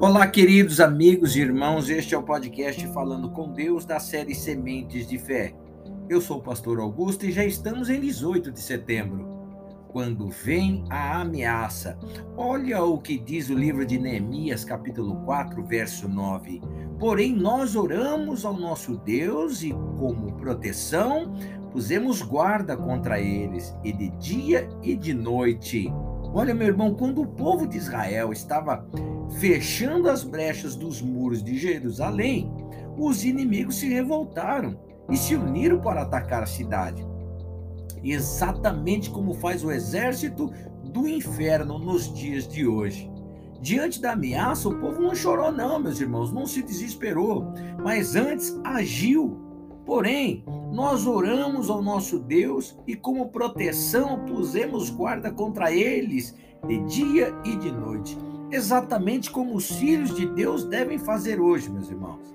Olá, queridos amigos e irmãos, este é o podcast Falando com Deus da série Sementes de Fé. Eu sou o pastor Augusto e já estamos em 18 de setembro. Quando vem a ameaça. Olha o que diz o livro de Neemias, capítulo 4, verso 9. Porém, nós oramos ao nosso Deus e, como proteção, pusemos guarda contra eles, e de dia e de noite. Olha, meu irmão, quando o povo de Israel estava fechando as brechas dos muros de Jerusalém, os inimigos se revoltaram e se uniram para atacar a cidade. Exatamente como faz o exército do inferno nos dias de hoje. Diante da ameaça, o povo não chorou, não, meus irmãos, não se desesperou, mas antes agiu. Porém, nós oramos ao nosso Deus e, como proteção, pusemos guarda contra eles de dia e de noite. Exatamente como os filhos de Deus devem fazer hoje, meus irmãos.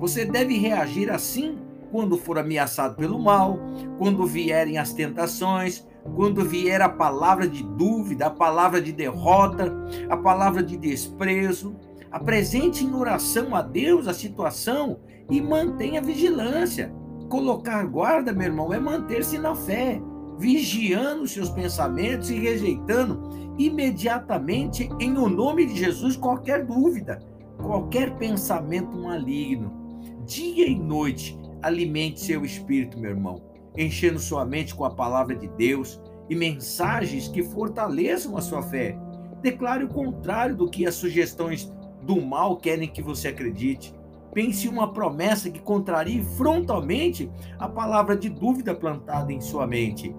Você deve reagir assim quando for ameaçado pelo mal, quando vierem as tentações, quando vier a palavra de dúvida, a palavra de derrota, a palavra de desprezo. Apresente em oração a Deus a situação e mantenha vigilância. Colocar guarda, meu irmão, é manter-se na fé, vigiando os seus pensamentos e rejeitando imediatamente, em o nome de Jesus, qualquer dúvida, qualquer pensamento maligno. Dia e noite, alimente seu espírito, meu irmão, enchendo sua mente com a palavra de Deus e mensagens que fortaleçam a sua fé. Declare o contrário do que as sugestões do mal querem que você acredite. Pense em uma promessa que contrarie frontalmente a palavra de dúvida plantada em sua mente.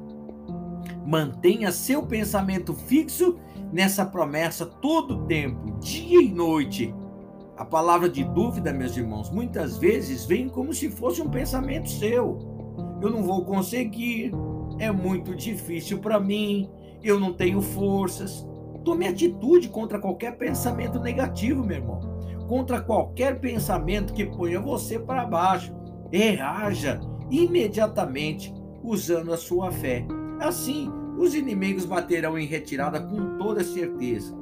Mantenha seu pensamento fixo nessa promessa todo tempo, dia e noite. A palavra de dúvida, meus irmãos, muitas vezes vem como se fosse um pensamento seu. Eu não vou conseguir, é muito difícil para mim, eu não tenho forças. Tome atitude contra qualquer pensamento negativo, meu irmão contra qualquer pensamento que ponha você para baixo. Reaja imediatamente usando a sua fé. Assim, os inimigos baterão em retirada com toda certeza.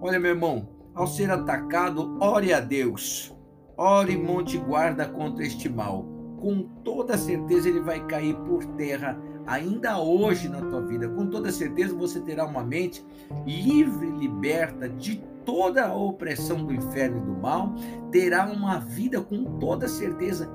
Olha, meu irmão, ao ser atacado, ore a Deus. Ore monte guarda contra este mal. Com toda certeza ele vai cair por terra ainda hoje na tua vida. Com toda certeza você terá uma mente livre, liberta de toda a opressão do inferno e do mal, terá uma vida com toda certeza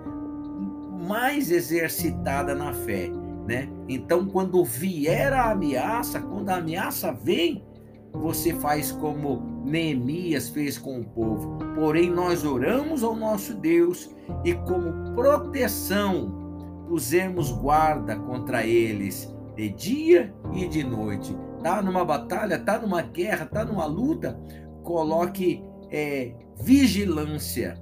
mais exercitada na fé, né? Então, quando vier a ameaça, quando a ameaça vem, você faz como Neemias fez com o povo. Porém, nós oramos ao nosso Deus e, como proteção, pusemos guarda contra eles de dia e de noite. Tá numa batalha, tá numa guerra, tá numa luta, coloque é, vigilância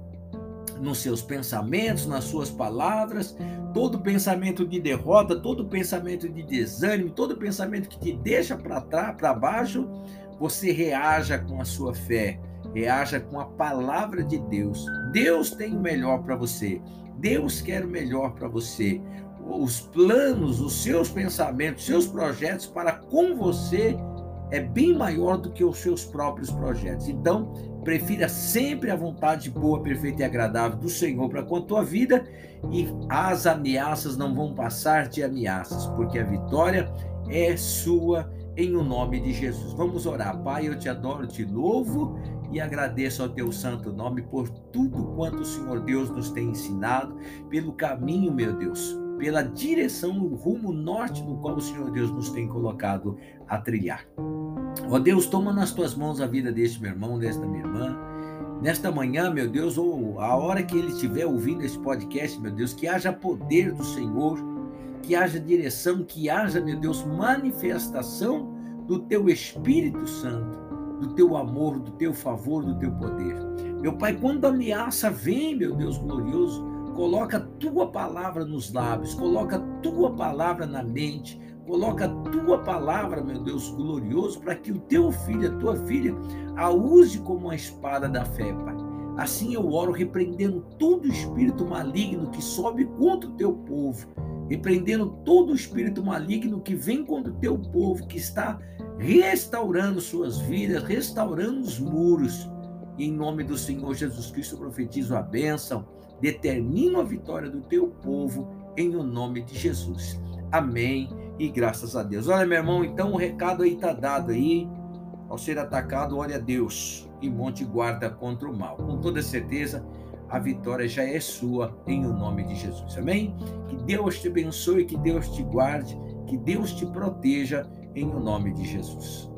nos seus pensamentos, nas suas palavras, todo pensamento de derrota, todo pensamento de desânimo, todo pensamento que te deixa para trás, para baixo, você reaja com a sua fé, reaja com a palavra de Deus. Deus tem o melhor para você. Deus quer o melhor para você. Os planos, os seus pensamentos, seus projetos para com você é bem maior do que os seus próprios projetos. Então, prefira sempre a vontade boa, perfeita e agradável do Senhor para com a tua vida e as ameaças não vão passar de ameaças, porque a vitória é sua em o nome de Jesus. Vamos orar. Pai, eu te adoro, te louvo e agradeço ao teu santo nome por tudo quanto o Senhor Deus nos tem ensinado, pelo caminho, meu Deus, pela direção, o rumo norte no qual o Senhor Deus nos tem colocado a trilhar. Ó Deus, toma nas tuas mãos a vida deste meu irmão, desta minha irmã. Nesta manhã, meu Deus, ou a hora que ele estiver ouvindo esse podcast, meu Deus, que haja poder do Senhor, que haja direção, que haja, meu Deus, manifestação do teu Espírito Santo, do teu amor, do teu favor, do teu poder. Meu Pai, quando a ameaça vem, meu Deus glorioso, coloca a tua palavra nos lábios, coloca a tua palavra na mente, Coloca a tua palavra, meu Deus glorioso, para que o teu filho, a tua filha, a use como uma espada da fé, Pai. Assim eu oro, repreendendo todo espírito maligno que sobe contra o teu povo, repreendendo todo espírito maligno que vem contra o teu povo, que está restaurando suas vidas, restaurando os muros. Em nome do Senhor Jesus Cristo, profetizo a bênção, determino a vitória do teu povo, em o nome de Jesus. Amém e graças a Deus. Olha, meu irmão, então o recado aí está dado aí. Ao ser atacado, ore a Deus e monte guarda contra o mal. Com toda certeza, a vitória já é sua em o nome de Jesus. Amém? Que Deus te abençoe, que Deus te guarde, que Deus te proteja em o nome de Jesus.